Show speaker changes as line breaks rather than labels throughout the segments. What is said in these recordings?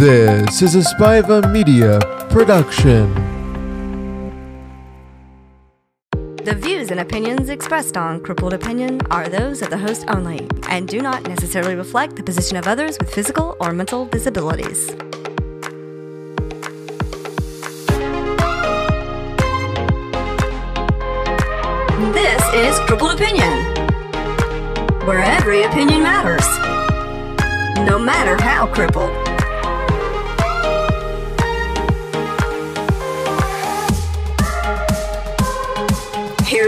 This is a Spiva Media production.
The views and opinions expressed on Crippled Opinion are those of the host only and do not necessarily reflect the position of others with physical or mental disabilities. This is Crippled Opinion, where every opinion matters, no matter how crippled.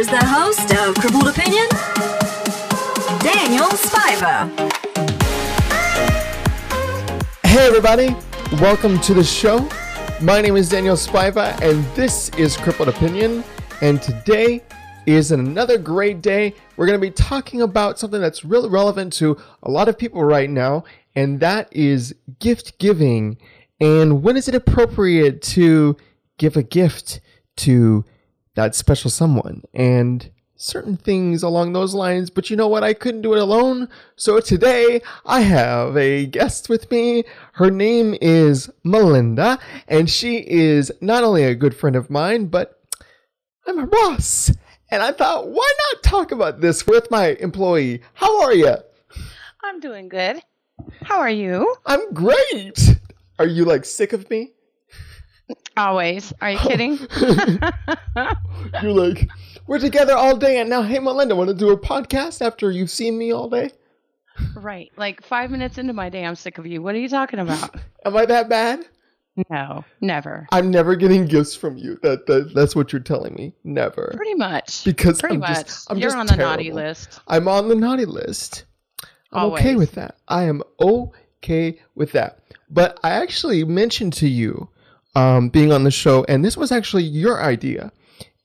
Here's the host of Crippled Opinion, Daniel Spiva.
Hey, everybody, welcome to the show. My name is Daniel Spiva, and this is Crippled Opinion. And today is another great day. We're going to be talking about something that's really relevant to a lot of people right now, and that is gift giving. And when is it appropriate to give a gift to that special someone? And certain things along those lines, but you know what? I couldn't do it alone. So today I have a guest with me. Her name is Melinda, and she is not only a good friend of mine, but I'm her boss. And I thought, why not talk about this with my employee? How are you?
I'm doing good. How are you?
I'm great. Are you like sick of me?
Always. Are you kidding?
You're like, we're together all day, and now, hey, Melinda, want to do a podcast after you've seen me all day?
right. Like five minutes into my day, I'm sick of you. What are you talking about?
Am I that bad?
No, never.
I'm never getting gifts from you. That, that that's what you're telling me. Never.
Pretty much.
Because
Pretty
I'm
much.
just, I'm
You're
just
on the naughty list.
I'm on the naughty list. I'm okay with that. I am okay with that. But I actually mentioned to you um, being on the show, and this was actually your idea.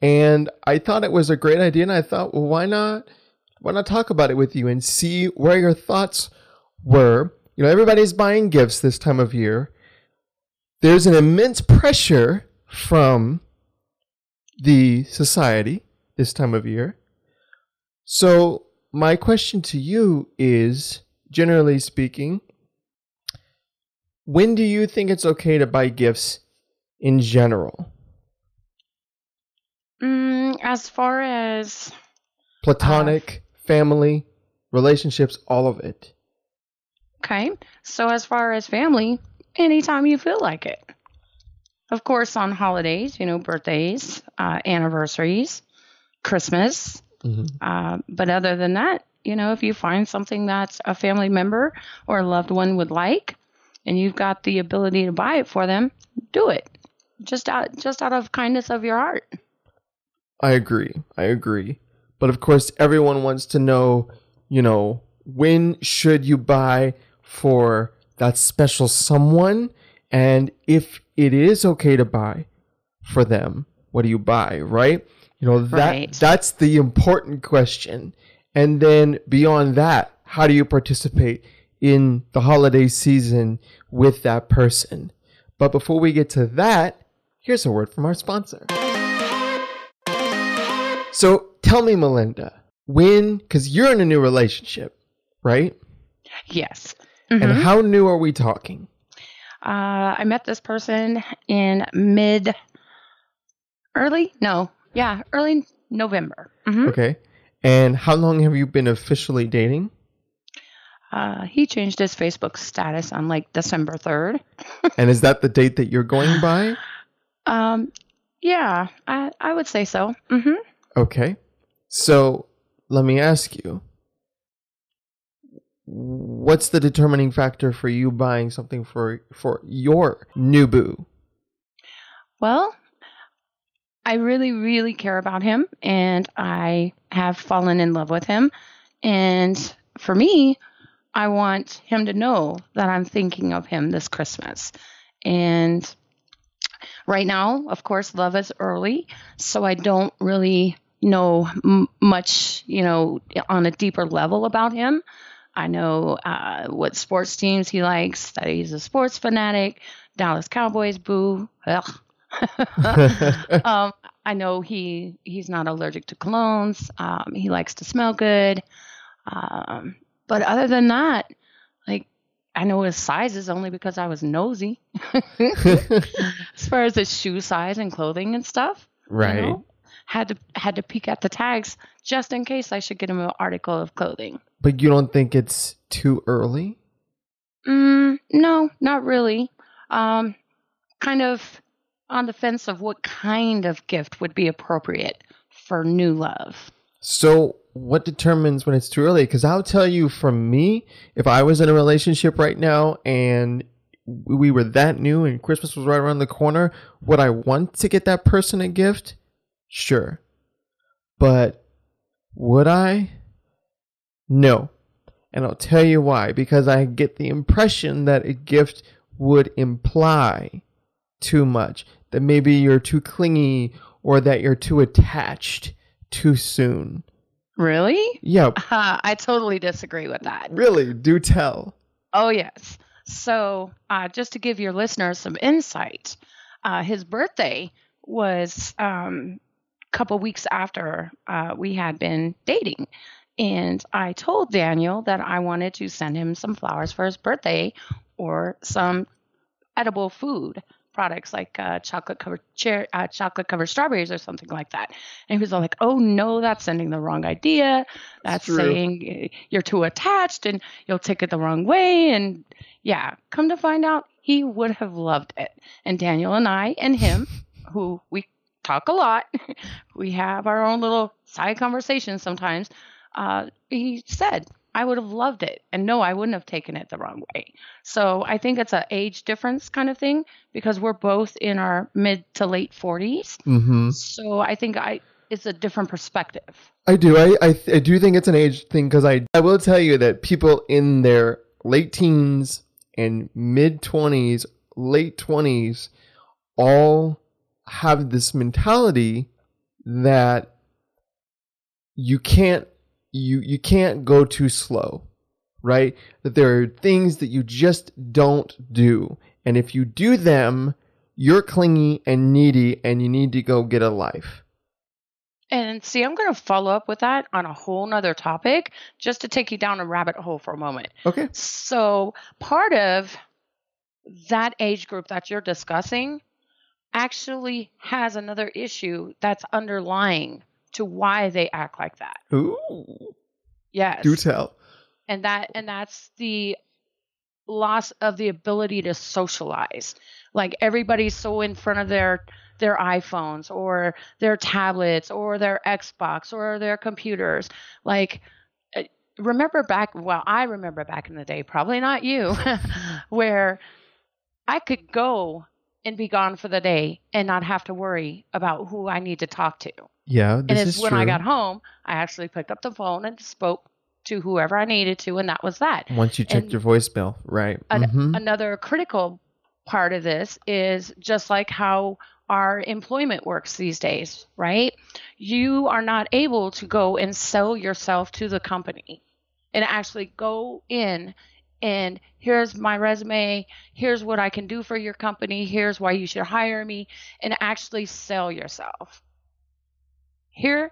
And I thought it was a great idea, and I thought, well, why not? Why not talk about it with you and see where your thoughts were? You know, everybody's buying gifts this time of year. There's an immense pressure from the society this time of year. So, my question to you is generally speaking, when do you think it's okay to buy gifts in general?
Mm, as far as
Platonic, family, relationships, all of it.
okay, so as far as family, anytime you feel like it. Of course, on holidays, you know, birthdays, uh, anniversaries, Christmas.
Mhm.
Uh, but other than that, you know, if you find something that a family member or a loved one would like, and you've got the ability to buy it for them, do it. Just out, just out of kindness of your heart.
I agree. I agree. But of course, everyone wants to know, you know, when should you buy for that special someone? And if it is okay to buy for them, what do you buy, right? You know, that
Right.
that's the important question. And then beyond that, how do you participate in the holiday season with that person? But before we get to that, here's a word from our sponsor. So tell me, Melinda, when, because you're in a new relationship, right?
Yes.
And
Mhm.
how new are we talking?
Uh, I met this person in mid, early, no, yeah, early November. hmm
Okay. And how long have you been officially dating?
Uh, he changed his Facebook status on like December 3rd.
And is that the date that you're going by?
Um, yeah, I, I would say so. hmm
Okay. So let me ask you what's the determining factor for you buying something for for your new boo?
Well, I really, really care about him and I have fallen in love with him. And for me, I want him to know that I'm thinking of him this Christmas. And right now, of course, love is early. So I don't really know m- much, you know, on a deeper level about him. I know uh, what sports teams he likes, that he's a sports fanatic, Dallas Cowboys, boo. Um, I know he he's not allergic to colognes. Um, he likes to smell good. Um, but other than that, I know his sizes only because I was nosy. as far as his shoe size and clothing and stuff. you
right.
know, had to had to peek at the tags just in case I should get him an article of clothing.
But you don't think it's too early?
Mm, no, not really. Um, kind of on the fence of what kind of gift would be appropriate for new love.
So, what determines when it's too early? Because I'll tell you from me, if I was in a relationship right now and we were that new and Christmas was right around the corner, would I want to get that person a gift? Sure. But would I? No. And I'll tell you why. Because I get the impression that a gift would imply too much. That maybe you're too clingy or that you're too attached too soon.
Really?
Yeah,
Uh, I totally disagree with that.
really, do tell.
Oh, yes. So, uh, just to give your listeners some insight, uh, his birthday was um, a couple weeks after uh, we had been dating. And I told Daniel that I wanted to send him some flowers for his birthday or some edible food products like uh, chocolate covered cher- uh, chocolate covered strawberries or something like that. And he was all like, "Oh no, that's sending the wrong idea. That's saying uh, you're too attached and you'll take it the wrong way." And yeah, come to find out, he would have loved it. And Daniel and I and him, who we talk a lot, we have our own little side conversations sometimes. Uh, he said, I would have loved it. And no, I wouldn't have taken it the wrong way. So I think it's an age difference kind of thing because we're both in our mid to late 40s.
Mm-hmm.
So I think I it's a different perspective.
I do. I, I, I do think it's an age thing because I, I will tell you that people in their late teens and mid 20s, late 20s, all have this mentality that you can't you you can't go too slow right? That there are things that you just don't do. And if you do them you're clingy and needy and you need to go get a life.
And see, I'm going to follow up with that on a whole nother topic just to take you down a rabbit hole for a moment.
okay.
So, part of that age group that you're discussing actually has another issue that's underlying to why they act like that.
Ooh,
Yes.
do tell.
and that and that's the loss of the ability to socialize. Like everybody's so in front of their their iPhones or their tablets or their Xbox or their computers. Like uh, remember back well, I remember back in the day, probably not you, where I could go and be gone for the day and not have to worry about who I need to talk to.
Yeah, this
And
is
it's when
true.
I got home, I actually picked up the phone and spoke to whoever I needed to, and that was that.
Once you checked
and-
your voicemail, right?
An-
Mhm.
Another critical part of this is just like how our employment works these days, right? You are not able to go and sell yourself to the company and actually go in and here's my resume, here's what I can do for your company, here's why you should hire me, and actually sell yourself. Here,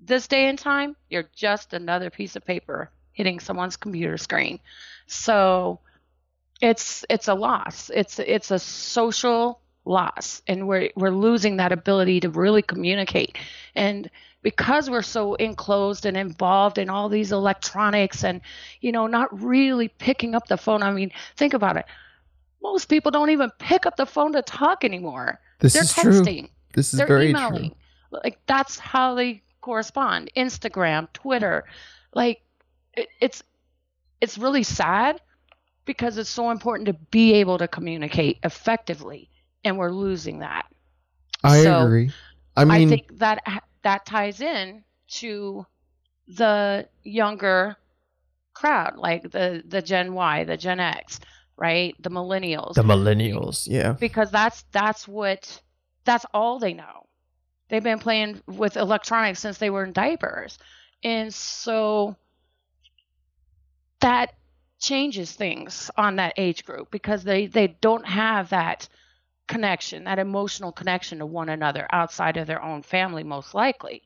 this day and time, you're just another piece of paper hitting someone's computer screen. So it's it's a loss. It's it's a social loss and we're we're losing that ability to really communicate. And because we're so enclosed and involved in all these electronics and you know not really picking up the phone. I mean, think about it. Most people don't even pick up the phone to talk anymore.
This
They're
is true.
texting.
This is
They're
very
emailing.
true.
Like that's how they correspond. Instagram, Twitter, like it, it's it's really sad because it's so important to be able to communicate effectively, and we're losing that.
I
So,
agree. I mean, I,
think that that ties in to the younger crowd, like the the Gen Y, the Gen X, right? The millennials
the millennials. Yeah.
because that's that's what that's all they know. They've been playing with electronics since they were in diapers. And so that changes things on that age group because they they don't have that connection, that emotional connection to one another outside of their own family most likely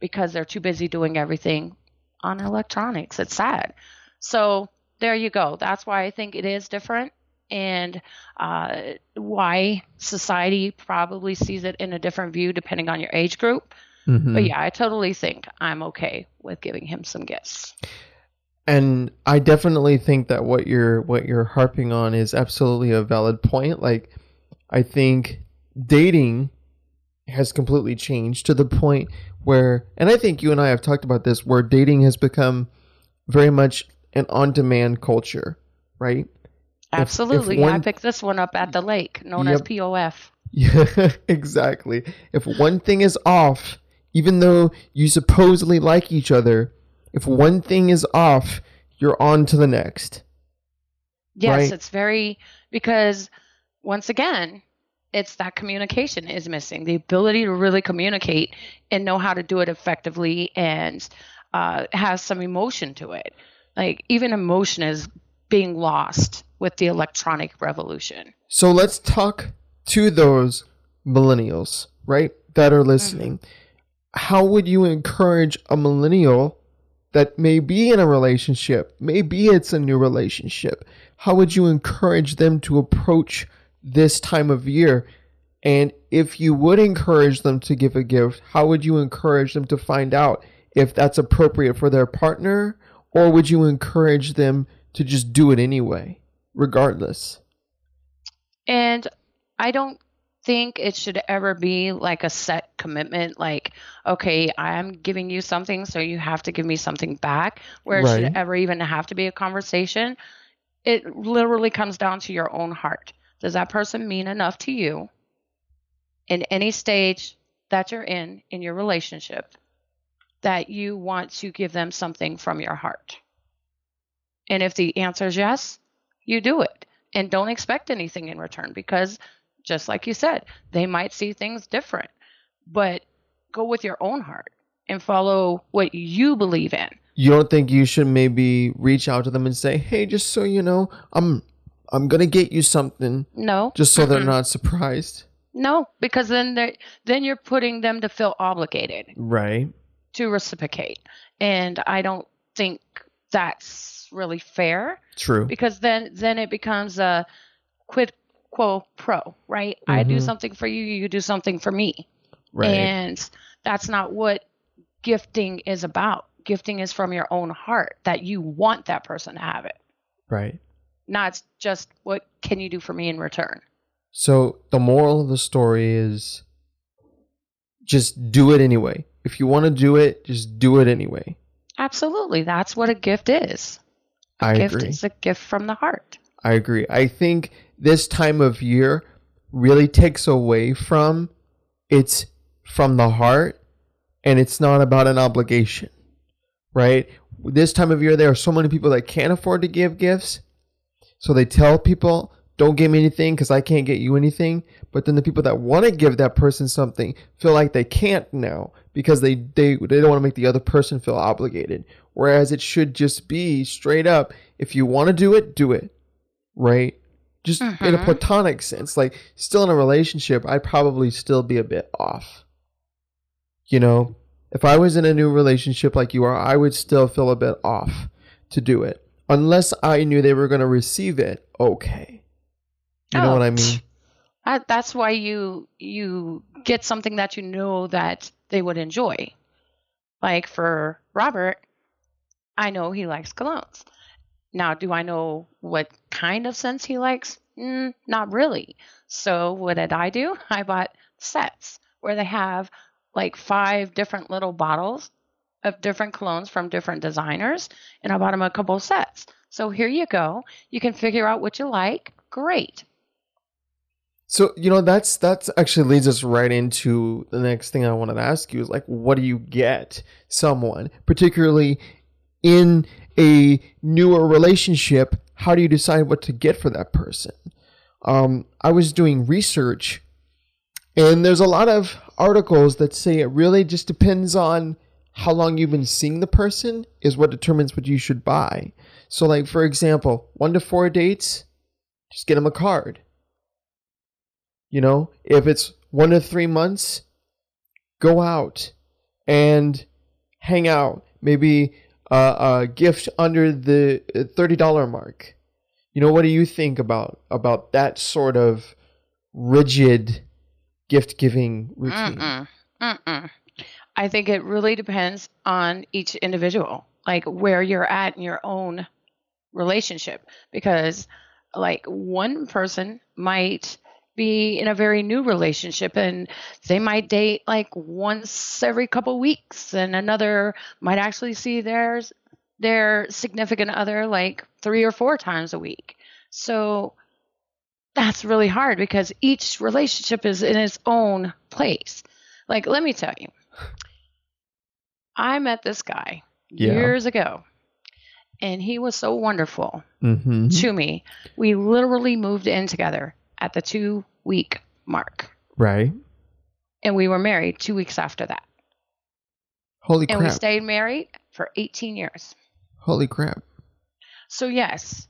because they're too busy doing everything on electronics. It's sad. So there you go. That's why I think it is different and uh, why society probably sees it in a different view depending on your age group.
Mhm.
But yeah, I totally think I'm okay with giving him some gifts.
and I definitely think that what you're what you're harping on is absolutely a valid point. Like, I think dating has completely changed to the point where, and I think you and I have talked about this, where dating has become very much an on-demand culture, right? if
Absolutely. I picked this one up at the lake, known as POF.
Yeah, exactly. If one thing is off, even though you supposedly like each other, if one thing is off, you're on to the next.
Yes,
Right.
it's very because once again, it's that communication is missing. The ability to really communicate and know how to do it effectively and uh, has some emotion to it. Like even emotion is being lost with the electronic revolution.
So let's talk to those millennials, right, that are listening. How would you encourage a millennial that may be in a relationship? Maybe it's a new relationship. How would you encourage them to approach this time of year? And if you would encourage them to give a gift, how would you encourage them to find out if that's appropriate for their partner? Or would you encourage them to just do it anyway, regardless?
And I don't think it should ever be like a set commitment like okay i'm giving you something so you have to give me something back where it
Right.
should ever even have to be a conversation it literally comes down to your own heart does that person mean enough to you in any stage that you're in in your relationship that you want to give them something from your heart? And if the answer is yes you do it. And don't expect anything in return because just like you said they might see things different. But go with your own heart and follow what you believe in.
You don't think you should maybe reach out to them and say, "Hey, just so you know, I'm I'm gonna get you something,
no
just so they're not surprised."
no because then they then you're putting them to feel obligated
Right.
to reciprocate and i don't think that's really fair
True.
because then then it becomes a quid quo pro right i do
Mhm.
something for you you do something for me
Right.
And that's not what gifting is about. Gifting is from your own heart that you want that person to have it,
right.
Not just what can you do for me in return.
So the moral of the story is just do it anyway. If you want to do it, just do it anyway.
Absolutely. That's what a gift is. A
I
gift
agree.
is a gift from the heart.
I agree. I think this time of year really takes away from it's from the heart and it's not about an obligation, right? This time of year, there are so many people that can't afford to give gifts. So they tell people, don't give me anything because I can't get you anything. But then the people that want to give that person something feel like they can't now because they, they, they don't want to make the other person feel obligated. Whereas it should just be straight up if you want to do it, do it right? Just in a
Mhm.
platonic sense, like still in a relationship, I'd probably still be a bit off. You know, if I was in a new relationship like you are, I would still feel a bit off to do it. Unless I knew they were going to receive it okay. You know
Oh,
what I mean?
I, that's why you you get something that you know that they would enjoy. Like for Robert, I know he likes colognes. Now, do I know what kind of scents he likes? Mm, not really. So what did I do? I bought sets where they have like five different little bottles of different colognes from different designers, and I bought them a couple sets. So here you go. You can figure out what you like. Great.
So, you know, that's that's actually leads us right into the next thing I wanted to ask you is like what do you get someone, particularly in a newer relationship, how do you decide what to get for that person? Um, I was doing research and there's a lot of articles that say it really just depends on how long you've been seeing the person is what determines what you should buy. So like for example, 1 to 4 dates, just get them a card. You know, if it's one to three months, go out and hang out. Maybe uh, a gift under the thirty dollar mark. You know, what do you think about about that sort of rigid gift giving routine?
Mm-mm. Mm-mm. I think it really depends on each individual, like where you're at in your own relationship. Because, like, one person might be in a very new relationship and they might date like once every couple weeks, and another might actually see theirs their significant other like three or four times a week. So that's really hard because each relationship is in its own place. Like, let me tell you, I met this guy
Yeah.
years ago, and he was so wonderful
Mm-hmm.
to me. We literally moved in together at the two week mark,
Right.
and we were married two weeks after that.
Holy crap.
And we stayed married for 18 years.
Holy crap!
So yes,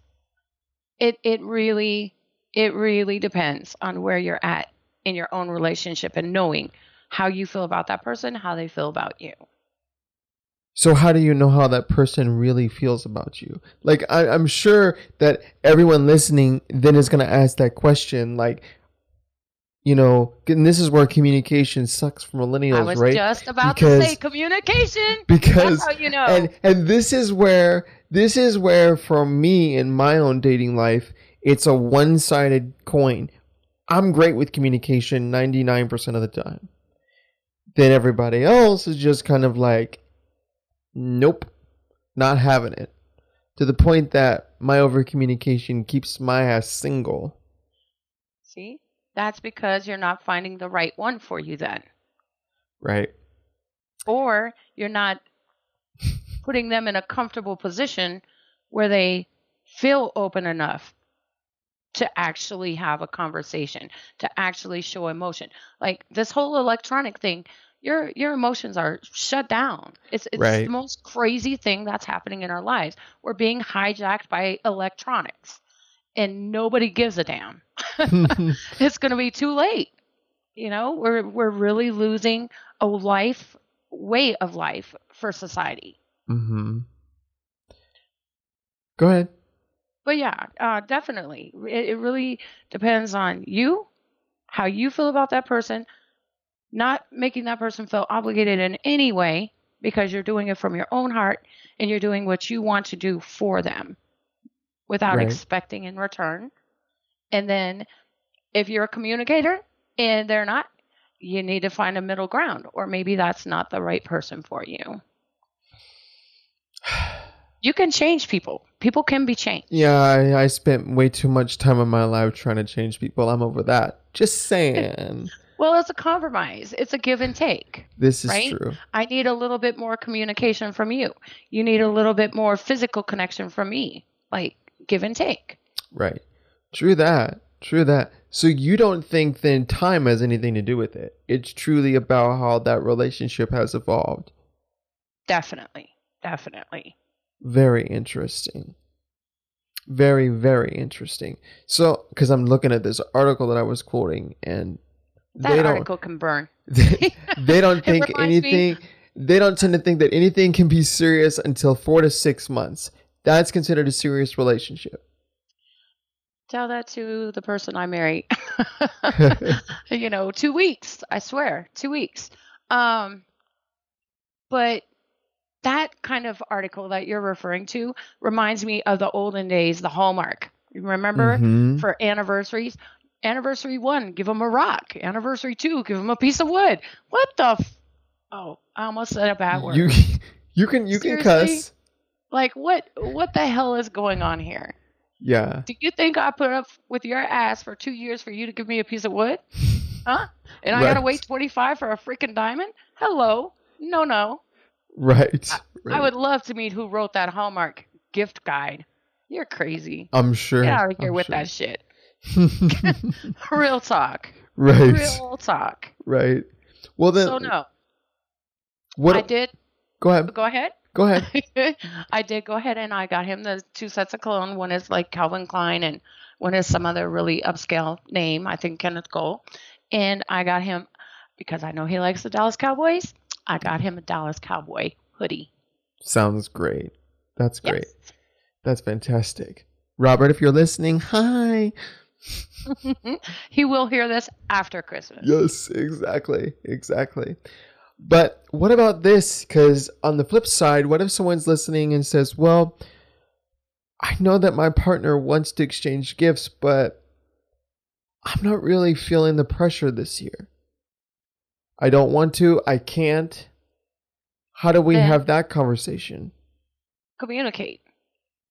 it it really it really depends on where you're at in your own relationship and knowing how you feel about that person, how they feel about you.
So how do you know how that person really feels about you? Like I, I'm sure that everyone listening then is gonna ask that question, like, you know, and this is where communication sucks for millennials,
I was
right?
just about
Because-
to say communication.
because
That's how you know.
and and this is where this is where for me in my own dating life it's a one-sided coin i'm great with communication 99% of the time then everybody else is just kind of like nope not having it to the point that my over communication keeps my ass single
See? That's because you're not finding the right one for you then.
right
Or you're not putting them in a comfortable position where they feel open enough to actually have a conversation, to actually show emotion. Like this whole electronic thing, your your emotions are shut down. It's it's
Right.
the most crazy thing that's happening in our lives. We're being hijacked by electronics and nobody gives a damn. it's going to be too late. You know, we're we're really losing a life way of life for society.
mm-hmm go ahead
But yeah, uh, definitely, it, it really depends on you, how you feel about that person, not making that person feel obligated in any way because you're doing it from your own heart and you're doing what you want to do for them without
Right.
expecting in return. And then if you're a communicator and they're not, you need to find a middle ground, or maybe that's not the right person for you. You can change people. People can be changed.
Yeah, I, I spent way too much time in my life trying to change people. I'm over that. Just saying.
Well, it's a compromise. It's a give and take.
This is
Right?
true.
I need a little bit more communication from you. You need a little bit more physical connection from me. Like give and take.
Right. True that. True that. So you don't think then time has anything to do with it. It's truly about how that relationship has evolved.
Definitely. Definitely.
Very interesting. Very, very interesting. So, because I'm looking at this article that I was quoting, and
That
they
article can burn.
they, they don't think
reminds me-
anything they don't tend to think that anything can be serious until four to six months that's considered a serious relationship
Tell that to the person I marry. you know, two weeks. I swear, two weeks. Um, but that kind of article that you're referring to reminds me of the olden days, the Hallmark. Remember
Mhm.
for anniversaries? Anniversary one, give them a rock. Anniversary two, give them a piece of wood. What the? F- oh, I almost said a bad word.
you you can you can cuss
like what? What the hell is going on here?
yeah
Do you think I put up with your ass for two years for you to give me a piece of wood? Huh? And I gotta wait 25 for a freaking diamond? Hello? No, no.
Right,
I
right.
would love to meet who wrote that Hallmark gift guide. You're crazy.
i'm sure
Get out of here
I'm
with
sure.
that shit. Real talk.
right
Real talk.
right well then
So no,
what
I did.
go ahead
Go ahead.
go ahead
I did go ahead and I got him the two sets of cologne. One is like Calvin Klein and one is some other really upscale name, I think Kenneth Cole. And I got him because I know he likes the Dallas Cowboys. I got him a Dallas Cowboy hoodie.
Sounds great. That's
Yes.
great. That's fantastic. Robert, if you're listening, hi.
he will hear this after Christmas.
Yes, exactly. Exactly. But what about this? Because on the flip side, what if someone's listening and says, Well, I know that my partner wants to exchange gifts, but I'm not really feeling the pressure this year. I don't want to. I can't. How do we
Then-
have that conversation?
Communicate.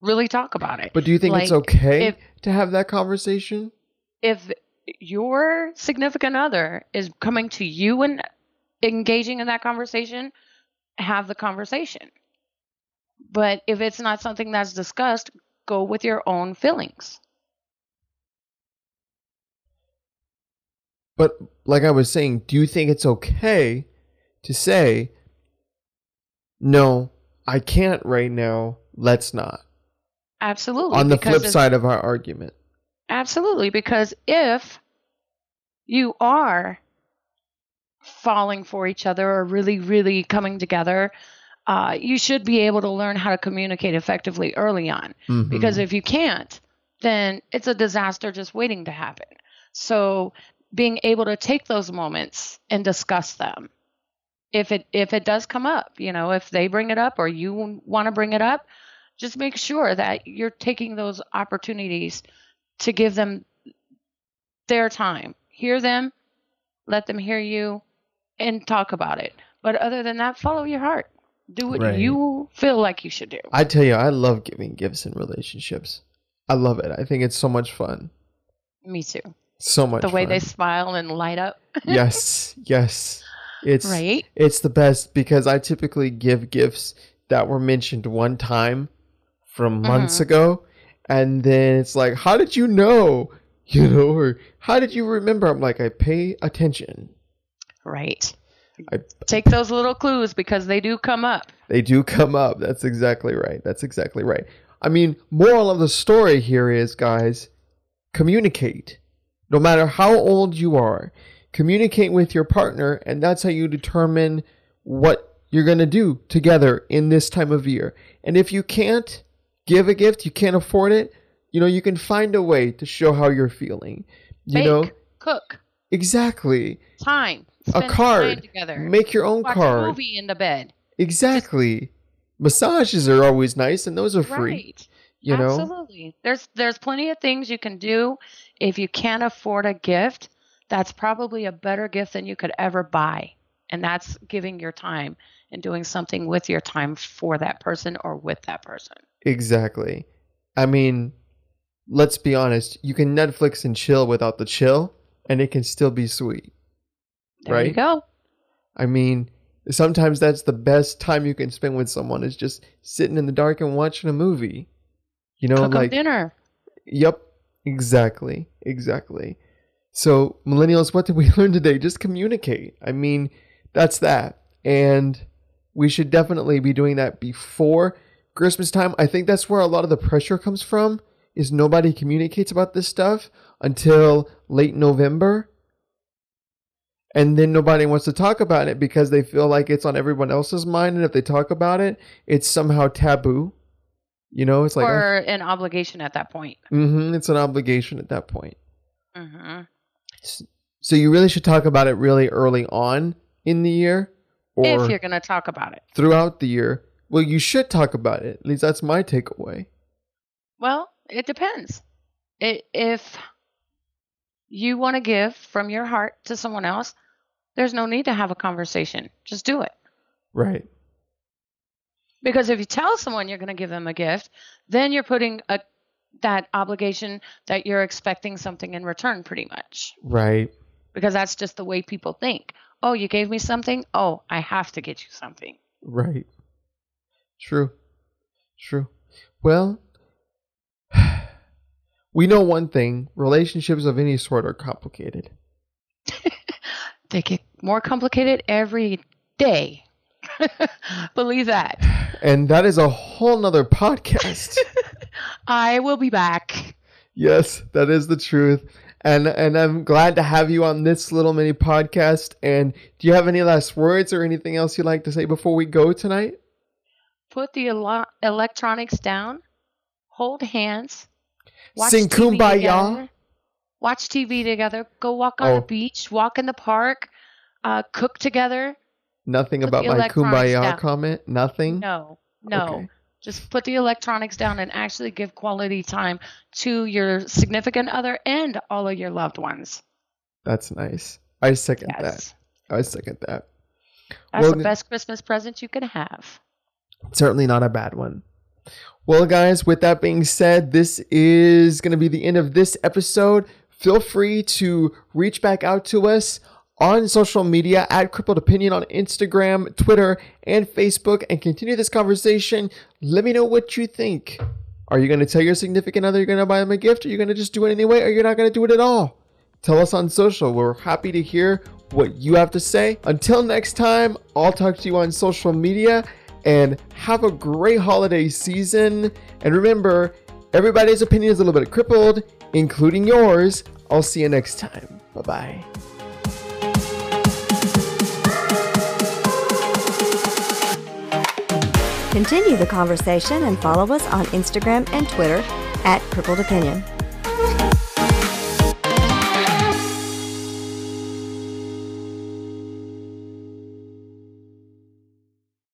Really talk about it.
But do you think it's okay
if-
to have that conversation?
if your significant other is coming to you and engaging in that conversation, have the conversation. But if it's not something that's discussed, go with your own feelings.
But like I was saying, do you think it's okay to say, no, I can't right now, let's not?
Absolutely.
On the flip side of our argument.
Absolutely. Because if you are falling for each other or really, really coming together, uh, you should be able to learn how to communicate effectively early on.
Mhm.
because if you can't then it's a disaster just waiting to happen so being able to take those moments and discuss them if it if it does come up you know if they bring it up or you want to bring it up just make sure that you're taking those opportunities to give them their time hear them let them hear you and talk about it but other than that follow your heart do what
Right.
you feel like you should do
I tell you, I love giving gifts in relationships. I love it. I think it's so much fun.
me too
So much
the way
fun.
they smile and light up.
yes, yes. It's
right?
it's the best because I typically give gifts that were mentioned one time from months
Mhm.
ago and then it's like how did you know you know or how did you remember i'm like i pay attention
Right.
I,
Take those little clues because they do come up.
they do come up that's exactly right that's exactly right i mean moral of the story here is guys communicate no matter how old you are communicate with your partner and that's how you determine what you're going to do together in this time of year and if you can't give a gift you can't afford it you know you can find a way to show how you're feeling you
Bake,
know
cook,
exactly
time.
a
spend time
card
together.
make your own
Watch a
card
movie in the bed.
exactly massages are always nice and those are free
Right.
you know
Absolutely. There's there's plenty of things you can do if you can't afford a gift. That's probably a better gift than you could ever buy. And that's giving your time and doing something with your time for that person or with that person.
exactly i mean let's be honest you can netflix and chill without the chill and it can still be sweet
There you go.
i mean sometimes that's the best time you can spend with someone is just sitting in the dark and watching a movie you know
Cook
like
dinner.
Yep, exactly, exactly. So, millennials, what did we learn today? Just communicate. I mean, that's that. And we should definitely be doing that before Christmas time. I think that's where a lot of the pressure comes from is nobody communicates about this stuff until late November. And then nobody wants to talk about it because they feel like it's on everyone else's mind and if they talk about it, it's somehow taboo. You know, it's like I-
or an obligation at that point.
Mm-hmm, it's an obligation at that point.
Mm-hmm.
So you really should talk about it really early on in the year or
If you're going to talk about it.
throughout the year. Well, you should talk about it. At least that's my takeaway.
Well, it depends. It, if you want to give from your heart to someone else, there's no need to have a conversation. Just do it.
Right.
Because if you tell someone you're going to give them a gift, then you're putting a that obligation that you're expecting something in return pretty much.
Right.
Because that's just the way people think. Oh, you gave me something? Oh, I have to get you something.
Right. True. True. Well, we know one thing, relationships of any sort are complicated.
They get more complicated every day. Believe that.
And that is a whole nother podcast.
I will be back.
Yes, that is the truth. And and I'm glad to have you on this little mini podcast. And do you have any last words or anything else you'd like to say before we go tonight?
put the electronics down, hold hands, watch
Sing
TV
Kumbaya.
together, watch TV together, go walk on
Oh.
the beach, walk in the park, uh, cook together.
Nothing
Put
about my kumbaya
down.
comment. Nothing.
No, no.
Okay.
Just put the electronics down and actually give quality time to your significant other and all of your loved ones.
That's nice. I second that. I second that.
That's
Well,
the best Christmas present you can have.
Certainly not a bad one. Well, guys, with that being said, this is going to be the end of this episode. Feel free to reach back out to us on social media at Crippled Opinion on Instagram, Twitter, and Facebook and continue this conversation. Let me know what you think. Are you going to tell your significant other you're going to buy them a gift? Are you going to just do it anyway? Or you're not going to do it at all? Tell us on social. We're happy to hear what you have to say. Until next time, I'll talk to you on social media and have a great holiday season. And remember, everybody's opinion is a little bit crippled, including yours. I'll see you next time. Bye bye.
Continue the conversation and follow us on Instagram and Twitter at Crippled Opinion.